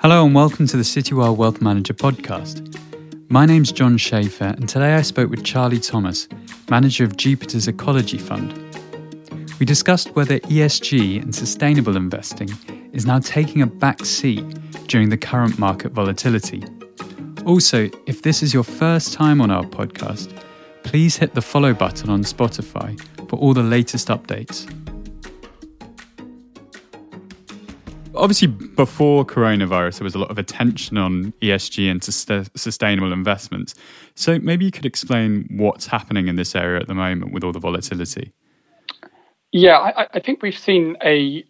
Hello and welcome to the Citywire Wealth Manager podcast. My name's John Schaefer, and today I spoke with Charlie Thomas, manager of Jupiter's Ecology Fund. We discussed whether ESG and sustainable investing is now taking a back seat during the current market volatility. Also, if this is your first time on our podcast, please hit the follow button on Spotify for all the latest updates. Obviously, before coronavirus, there was a lot of attention on ESG and sustainable investments. So maybe you could explain what's happening in this area at the moment with all the volatility. Yeah, I, I think we've seen a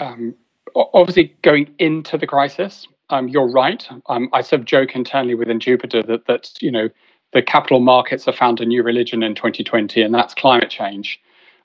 um, obviously going into the crisis. Um, you're right. Um, I sort of joke internally within Jupiter that that you know the capital markets have found a new religion in 2020, and that's climate change.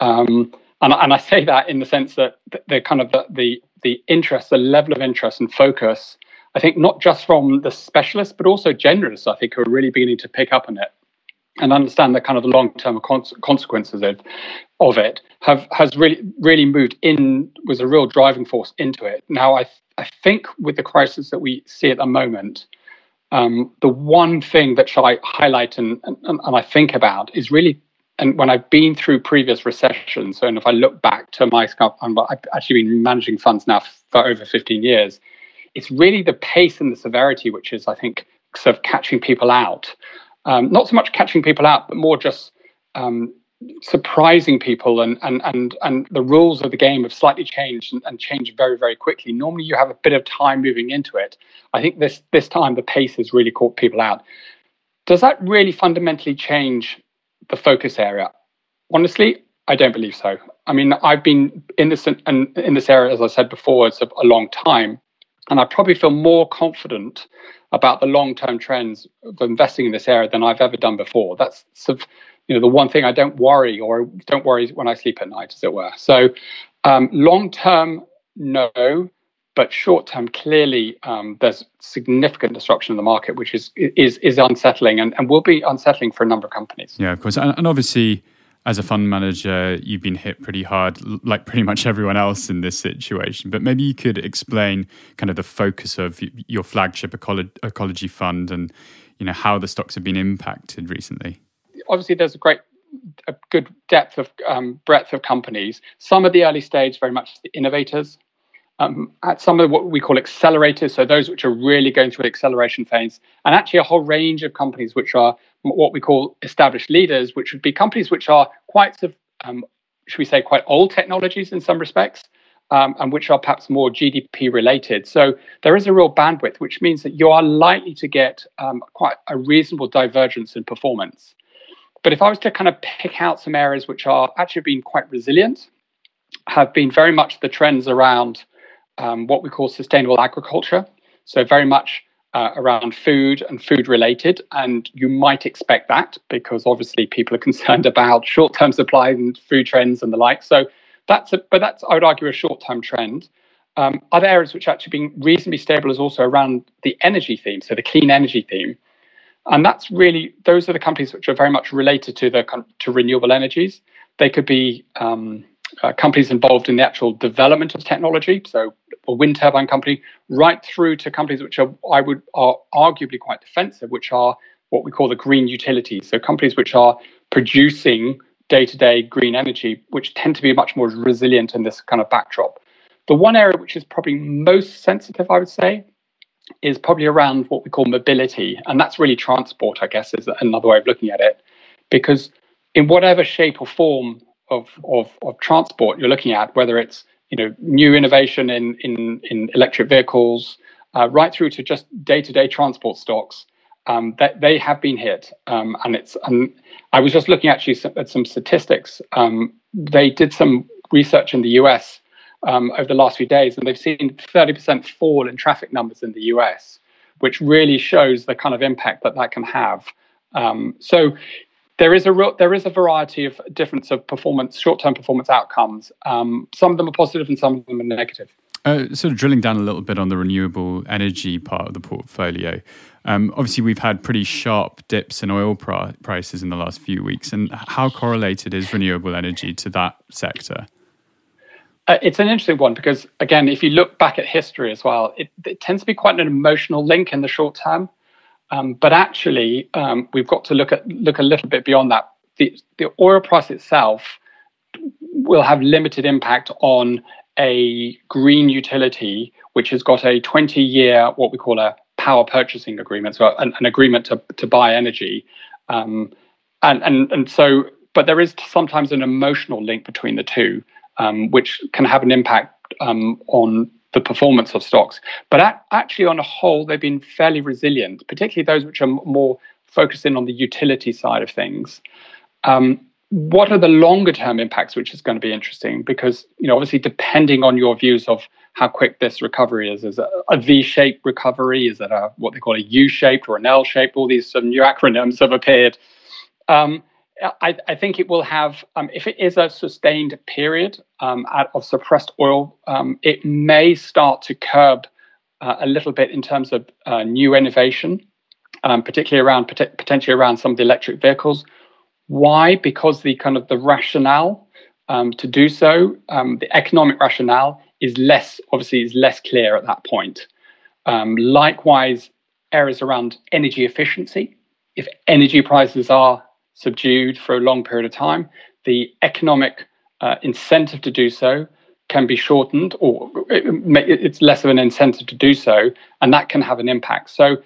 Um, and, and I say that in the sense that the kind of the, the the interest, the level of interest and focus, I think not just from the specialists, but also generalists, I think, who are really beginning to pick up on it and understand the kind of the long-term consequences of, of it have has really really moved in was a real driving force into it. Now I I think with the crisis that we see at the moment, um, the one thing that I highlight and, and, and I think about is really and when I've been through previous recessions, and if I look back to my, I've actually been managing funds now for over 15 years, it's really the pace and the severity which is, I think, sort of catching people out. Um, not so much catching people out, but more just um, surprising people and, and and and the rules of the game have slightly changed and, and changed very very quickly. Normally you have a bit of time moving into it. I think this this time the pace has really caught people out. Does that really fundamentally change the focus area? Honestly, I don't believe so. I mean, I've been in this and in this area, as I said before, it's a, a long time, and I probably feel more confident about the long-term trends of investing in this area than I've ever done before. That's sort of, you know, the one thing I don't worry or don't worry when I sleep at night, as it were. So, um, long-term, no but short term, clearly um, there's significant disruption in the market, which is is is unsettling and, and will be unsettling for a number of companies. Yeah, of course, and, and obviously, as a fund manager, you've been hit pretty hard, like pretty much everyone else in this situation. But maybe you could explain kind of the focus of your flagship ecology fund and you know how the stocks have been impacted recently. Obviously, there's a great a good depth of um, breadth of companies. Some of the early stage, very much the innovators, um, at some of what we call accelerators, so those which are really going through an acceleration phase, and actually a whole range of companies which are what we call established leaders, which would be companies which are quite, um, should we say, quite old technologies in some respects, um, and which are perhaps more GDP related. So there is a real bandwidth, which means that you are likely to get um, quite a reasonable divergence in performance. But if I was to kind of pick out some areas which are actually being quite resilient, have been very much the trends around um, what we call sustainable agriculture. So, very much uh, around food and food related. And you might expect that because obviously people are concerned about short term supply and food trends and the like. So, that's a, but that's, I would argue, a short term trend. Um, other areas which are actually being reasonably stable is also around the energy theme, so the clean energy theme. And that's really, those are the companies which are very much related to the to renewable energies. They could be um, uh, companies involved in the actual development of technology, so a wind turbine company, right through to companies which are, I would, are arguably quite defensive, which are what we call the green utilities. So companies which are producing day-to-day green energy, which tend to be much more resilient in this kind of backdrop. The one area which is probably most sensitive, I would say, is probably around what we call mobility, and that's really transport, I guess, is another way of looking at it, because in whatever shape or form of, of, of transport you're looking at, whether it's you know new innovation in in, in electric vehicles, uh, right through to just day-to-day transport stocks, um, that they have been hit. Um, and it's and I was just looking actually at some statistics. Um, they did some research in the US um, over the last few days, and they've seen 30% fall in traffic numbers in the US, which really shows the kind of impact that that can have. Um, so there is a real, there is a variety of difference of performance, short-term performance outcomes. Um, some of them are positive and some of them are negative. Uh, sort of drilling down a little bit on the renewable energy part of the portfolio. Um, obviously, we've had pretty sharp dips in oil prices in the last few weeks. And how correlated is renewable energy to that sector? uh, it's an interesting one because, again, if you look back at history as well, it, it tends to be quite an emotional link in the short term. Um, but actually, um, we've got to look at look a little bit beyond that. The, the oil price itself will have limited impact on a green utility which has got a 20 year what we call a power purchasing agreement, so an, an agreement to, to buy energy. Um, and, and, and so, but there is sometimes an emotional link between the two, um, which can have an impact um, on the performance of stocks. But at, actually, on a whole, they've been fairly resilient, particularly those which are more focused in on the utility side of things. Um, what are the longer term impacts, which is going to be interesting because, you know, obviously, depending on your views of how quick this recovery is, is a V-shaped recovery? Is it a what they call a U-shaped or an L-shaped? All these new acronyms have appeared. Um, I, I, think it will have, um, if it is a sustained period um, of suppressed oil, um, it may start to curb uh, a little bit in terms of uh, new innovation, um, particularly around potentially around some of the electric vehicles. Why? Because the kind of the rationale um, to do so, um, the economic rationale is less obviously is less clear at that point. likewise, areas around energy efficiency. If energy prices are subdued for a long period of time, the economic uh, incentive to do so can be shortened, or it, it's less of an incentive to do so, and that can have an impact. So,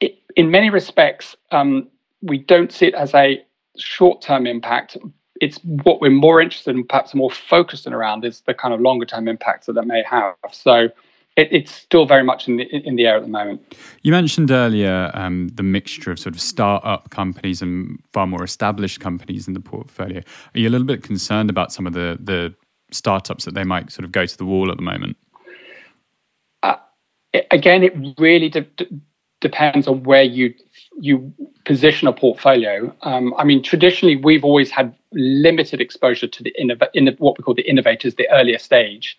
it, in many respects, um, we don't see it as a short-term impact. It's what we're more interested in, perhaps more focused in around, is the kind of longer-term impacts that that may have. So, it, it's still very much in the in the air at the moment. You mentioned earlier um, the mixture of sort of start-up companies and far more established companies in the portfolio. Are you a little bit concerned about some of the the startups that they might sort of go to the wall at the moment? Uh, again, it really de- de- depends on where you you position a portfolio. Um, I mean, traditionally, we've always had limited exposure to the, innov- in what we call the innovators, the earlier stage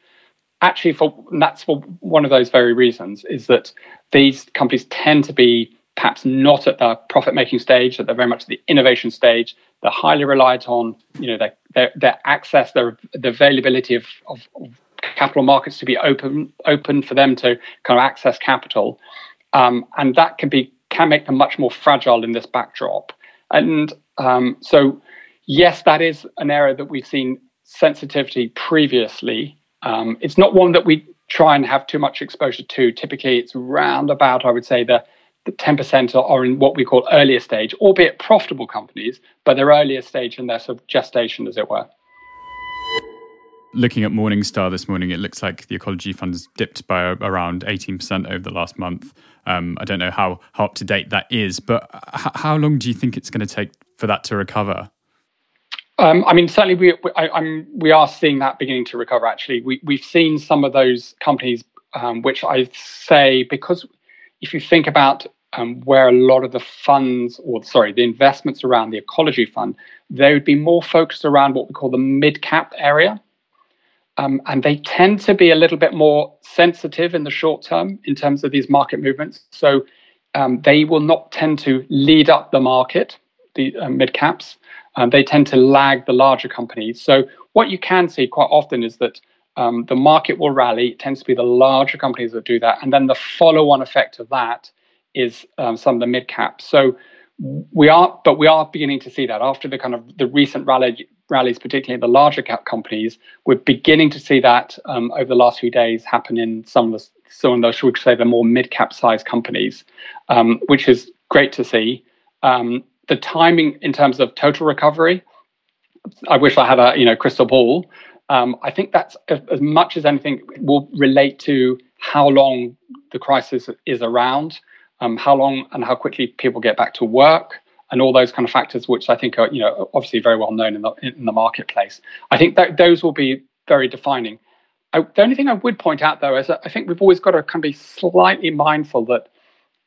actually for that's for one of those very reasons is that these companies tend to be perhaps not at the profit making stage that they're very much at the innovation stage. They're highly reliant on you know their their, their access their the availability of, of, of, capital markets to be open open for them to kind of access capital. Um, and that can be can make them much more fragile in this backdrop. And um, so yes that is an area that we've seen sensitivity previously um, it's not one that we try and have too much exposure to. Typically, it's round about, I would say, the, the 10% are, in what we call earlier stage, albeit profitable companies, but they're earlier stage in their sort of gestation, as it were. Looking at Morningstar this morning, it looks like the ecology fund has dipped by around 18% over the last month. Um, I don't know how, how up to date that is, but h- how long do you think it's going to take for that to recover? Um, I mean, certainly we I, we are seeing that beginning to recover. Actually, we we've seen some of those companies, um, which I say because if you think about um, where a lot of the funds, or sorry, the investments around the ecology fund, they would be more focused around what we call the mid cap area, um, and they tend to be a little bit more sensitive in the short term in terms of these market movements. So um, they will not tend to lead up the market, the uh, mid caps um, they tend to lag the larger companies. So what you can see quite often is that um, the market will rally. It tends to be the larger companies that do that, and then the follow-on effect of that is um, some of the mid caps. So we are, but we are beginning to see that after the kind of the recent rally, rallies, particularly the larger cap companies. We're beginning to see that um, over the last few days happen in some of the some of those, should we say, the more mid cap size companies, um, which is great to see. The timing in terms of total recovery, I wish I had a you know crystal ball. Um, I think that's as much as anything will relate to how long the crisis is around, um, how long and how quickly people get back to work, and all those kind of factors, which I think are you know obviously very well known in the in the marketplace. I think that those will be very defining. I, the only thing I would point out though is I think we've always got to kind of be slightly mindful that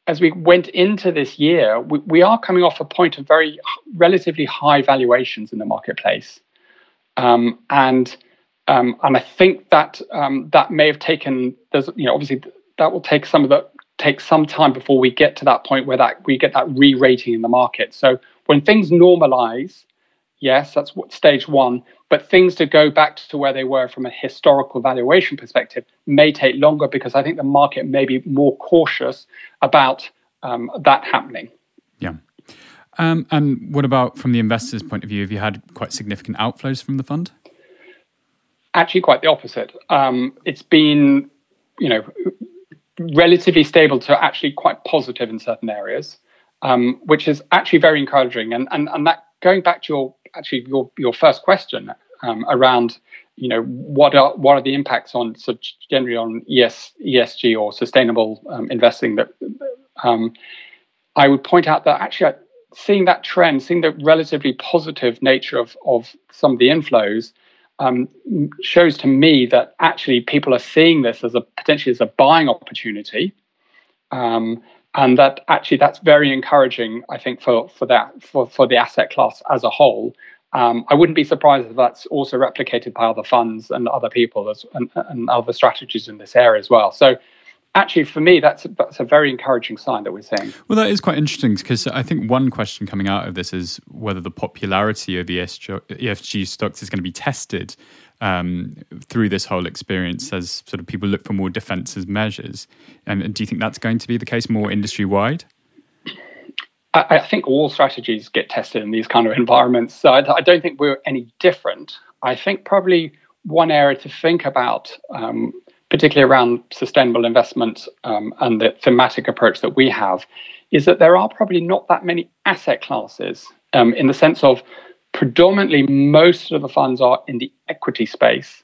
as we went into this year, we, we, are coming off a point of very relatively high valuations in the marketplace, um, and um, and I think that um, that may have taken. There's you know obviously that will take some of the take some time before we get to that point where that we get that re-rating in the market. So when things normalize, yes, that's what stage one. But things to go back to where they were from a historical valuation perspective may take longer because I think the market may be more cautious about um, that happening. Yeah. Um, and what about from the investor's point of view? Have you had quite significant outflows from the fund? Actually, quite the opposite. Um, it's been, you know, relatively stable to actually quite positive in certain areas, um, which is actually very encouraging. And and and that going back to your actually your your first question um, around you know what are what are the impacts on so generally on ES, ESG or sustainable um, investing that um, I would point out that actually seeing that trend, seeing the relatively positive nature of of some of the inflows. Um, shows to me that actually people are seeing this as a potentially as a buying opportunity, um, and that actually that's very encouraging. I think for for that for for the asset class as a whole. Um, I wouldn't be surprised if that's also replicated by other funds and other people as, and, and other strategies in this area as well. So actually for me that's a, that's a very encouraging sign that we're seeing well that is quite interesting because i think one question coming out of this is whether the popularity of ESG, esg stocks is going to be tested um, through this whole experience as sort of people look for more defensive measures. And do you think that's going to be the case more industry wide I, I think all strategies get tested in these kind of environments. So I, I don't think we're any different. I think probably one area to think about um, particularly around sustainable investment um, and the thematic approach that we have, is that there are probably not that many asset classes um, in the sense of predominantly most of the funds are in the equity space.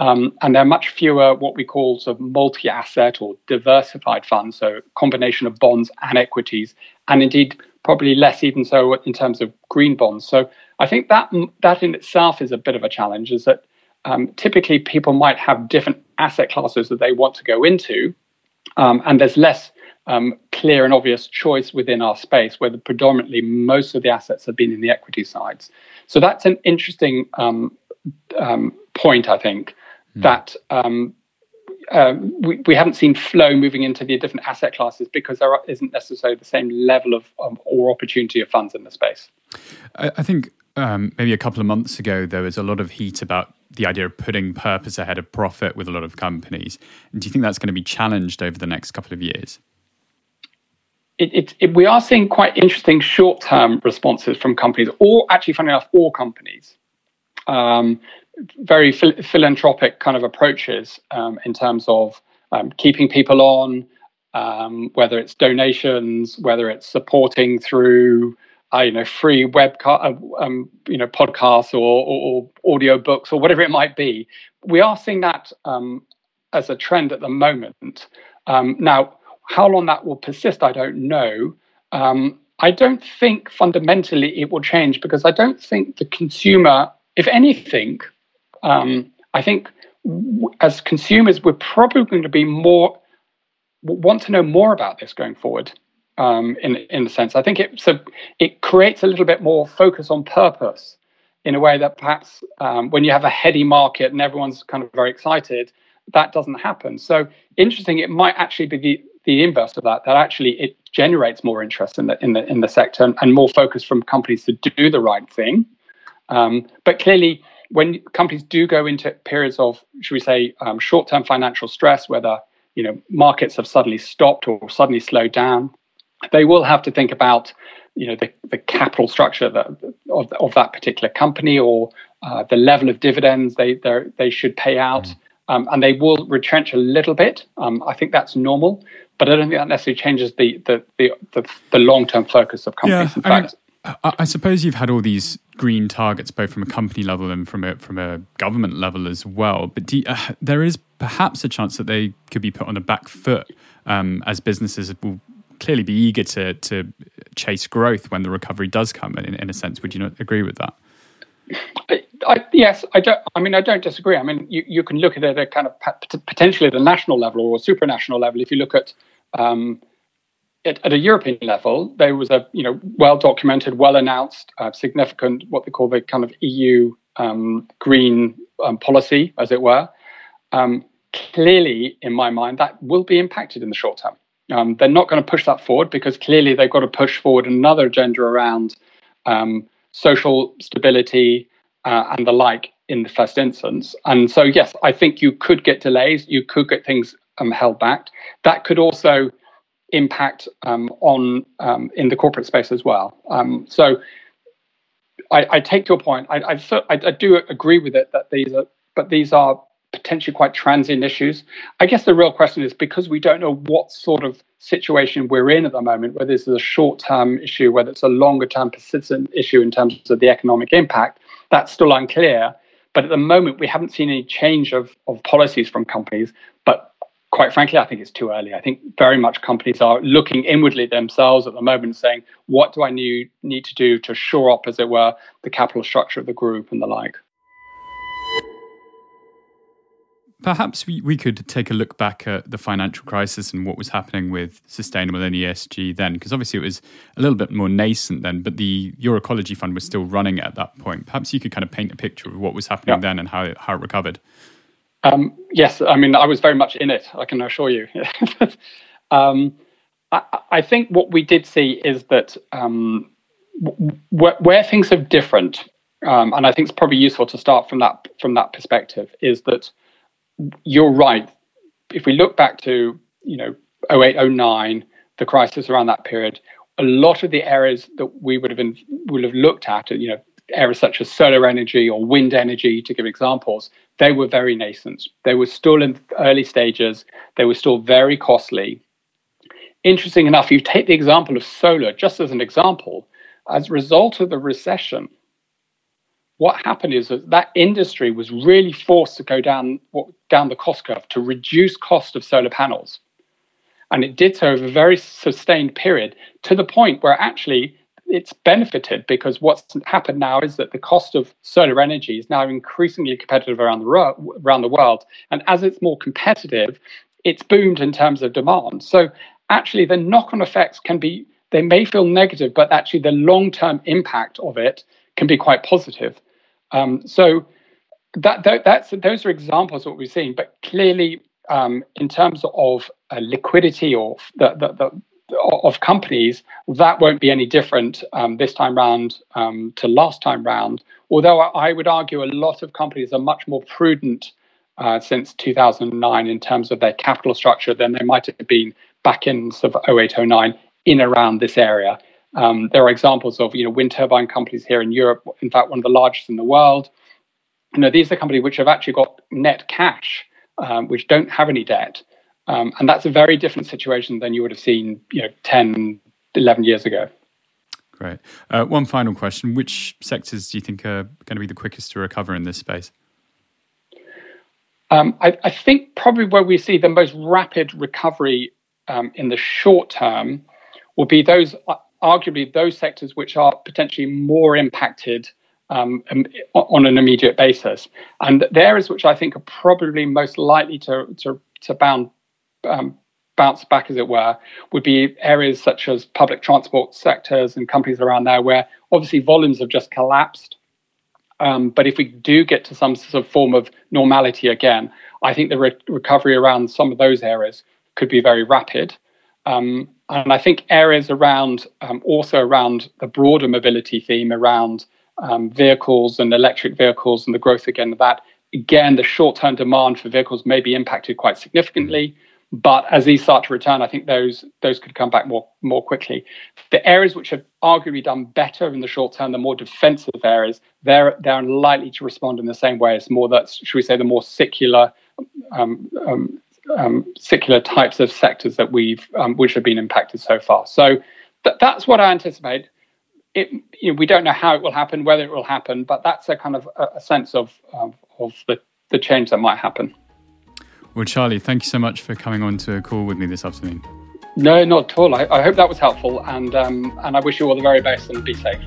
Um, and there are much fewer what we call sort of multi-asset or diversified funds, so combination of bonds and equities, and indeed probably less even so in terms of green bonds. So I think that that in itself is a bit of a challenge. Is that um, typically people might have different asset classes that they want to go into, um, and there's less um, clear and obvious choice within our space where the predominantly most of the assets have been in the equity sides. So that's an interesting um, um, point, I think, mm. that um, uh, we, we haven't seen flow moving into the different asset classes because there isn't necessarily the same level of um, or opportunity of funds in the space. I, I think um, maybe a couple of months ago, there was a lot of heat about the idea of putting purpose ahead of profit with a lot of companies. And do you think that's going to be challenged over the next couple of years? It, it, we are seeing quite interesting short term responses from companies, or actually, funny enough, all companies. Um, very phil- philanthropic kind of approaches um, in terms of um, keeping people on, um, whether it's donations, whether it's supporting through uh, you know, free web, uh, um, you know, podcasts or, or, or, audio books or whatever it might be. We are seeing that um, as a trend at the moment. Now, how long that will persist, I don't know. Um, I don't think fundamentally it will change because I don't think the consumer, if anything, um, I think w- as consumers, we're probably going to be more want to know more about this going forward um, in in a sense. I think it so it creates a little bit more focus on purpose in a way that perhaps um, when you have a heady market and everyone's kind of very excited, that doesn't happen. So interesting, it might actually be the the inverse of that. That actually it generates more interest in the in the in the sector and, and more focus from companies to do the right thing. Um, but clearly, when companies do go into periods of, should we say, um, short-term financial stress, whether you know markets have suddenly stopped or suddenly slowed down, they will have to think about you know the, the capital structure that, of, of that particular company or uh, the level of dividends they they should pay out mm. Um, and they will retrench a little bit um, I think that's normal but I don't think that necessarily changes the the the, the, the long term focus of companies yeah, in I fact mean, I, I suppose you've had all these green targets both from a company level and from a from a government level as well but you, uh, there is perhaps a chance that they could be put on the back foot um, as businesses will clearly be eager to to chase growth when the recovery does come. In, in a sense, would you not agree with that? I, I, yes, I don't. I mean, I don't disagree. I mean, you, you can look at it at kind of potentially at a national level or supranational level. If you look at um, at, at, a European level, there was a you know well documented, well announced, uh, significant what they call the kind of EU um, green um, policy, as it were. Um, clearly, in my mind, that will be impacted in the short term. Um, they're not going to push that forward because clearly they've got to push forward another agenda around um, social stability, uh, and the like in the first instance. And so, yes, I think you could get delays, you could get things um, held back. That could also impact um, on um, in the corporate space as well. Um, so, I, I, take your point. I, I, I, do agree with it that these are, but these are potentially quite transient issues. I guess the real question is because we don't know what sort of situation we're in at the moment, whether this is a short term issue, whether it's a longer term persistent issue in terms of the economic impact, that's still unclear. But at the moment, we haven't seen any change of, of policies from companies. But quite frankly, I think it's too early. I think very much companies are looking inwardly themselves at the moment, saying, what do I need, need to do to shore up, as it were, the capital structure of the group and the like? Perhaps we, we could take a look back at the financial crisis and what was happening with sustainable and ESG then, because obviously it was a little bit more nascent then, but the Your Ecology Fund was still running at that point. Perhaps you could kind of paint a picture of what was happening yeah. then and how, how it recovered. Um, yes, I mean, I was very much in it, I can assure you. um, I, I, think what we did see is that um, w- where things are different, um, and I think it's probably useful to start from that from that perspective, is that you're right. If we look back to, you know, 08, 09, the crisis around that period, a lot of the areas that we would have would have looked at, you know, areas such as solar energy or wind energy, to give examples, they were very nascent. They were still in early stages. They were still very costly. Interesting enough, you take the example of solar just as an example. As a result of the recession, what happened is that that industry was really forced to go down down the cost curve to reduce cost of solar panels. And it did so over a very sustained period to the point where actually it's benefited because what's happened now is that the cost of solar energy is now increasingly competitive around the ro- around the world. And as it's more competitive it's boomed in terms of demand. So actually the knock-on effects can be they may feel negative but actually the long-term impact of it can be quite positive um, so that, that, that's those are examples of what we've seen. But clearly, um, in terms of uh, liquidity or the, the, the, of companies, that won't be any different um, this time round um, to last time round. Although I would argue a lot of companies are much more prudent uh, since 2009 in terms of their capital structure than they might have been back in sort of 08, 09 in around this area. Um, there are examples of you know wind turbine companies here in Europe, in fact, one of the largest in the world. You know, these are companies which have actually got net cash, um, which don't have any debt, um, and that's a very different situation than you would have seen, you know, 10, 11 years ago. Great. Uh, one final question: Which sectors do you think are going to be the quickest to recover in this space? Um, I, I, think probably where we see the most rapid recovery um, in the short term will be those uh, arguably those sectors which are potentially more impacted um, on an immediate basis. And the areas which I think are probably most likely to, to, to bound, um, bounce back, as it were, would be areas such as public transport sectors and companies around there where obviously volumes have just collapsed. Um, but if we do get to some sort of form of normality again, I think the re- recovery around some of those areas could be very rapid. Um, and I think areas around um, also around the broader mobility theme around um, vehicles and electric vehicles and the growth again of that. Again, the short term demand for vehicles may be impacted quite significantly. But as these start to return, I think those those could come back more more quickly. The areas which have arguably done better in the short term, the more defensive areas, they're they're unlikely to respond in the same way. It's more that should we say the more secular um, um, um, secular types of sectors that we've um, which have been impacted so far. So th- that's what I anticipate. It, you know, we don't know how it will happen, whether it will happen, but that's a kind of a, a sense of um, of the, the change that might happen. Well, Charlie, thank you so much for coming on to a call with me this afternoon. No, not at all. I, I hope that was helpful, and um, and I wish you all the very best and be safe.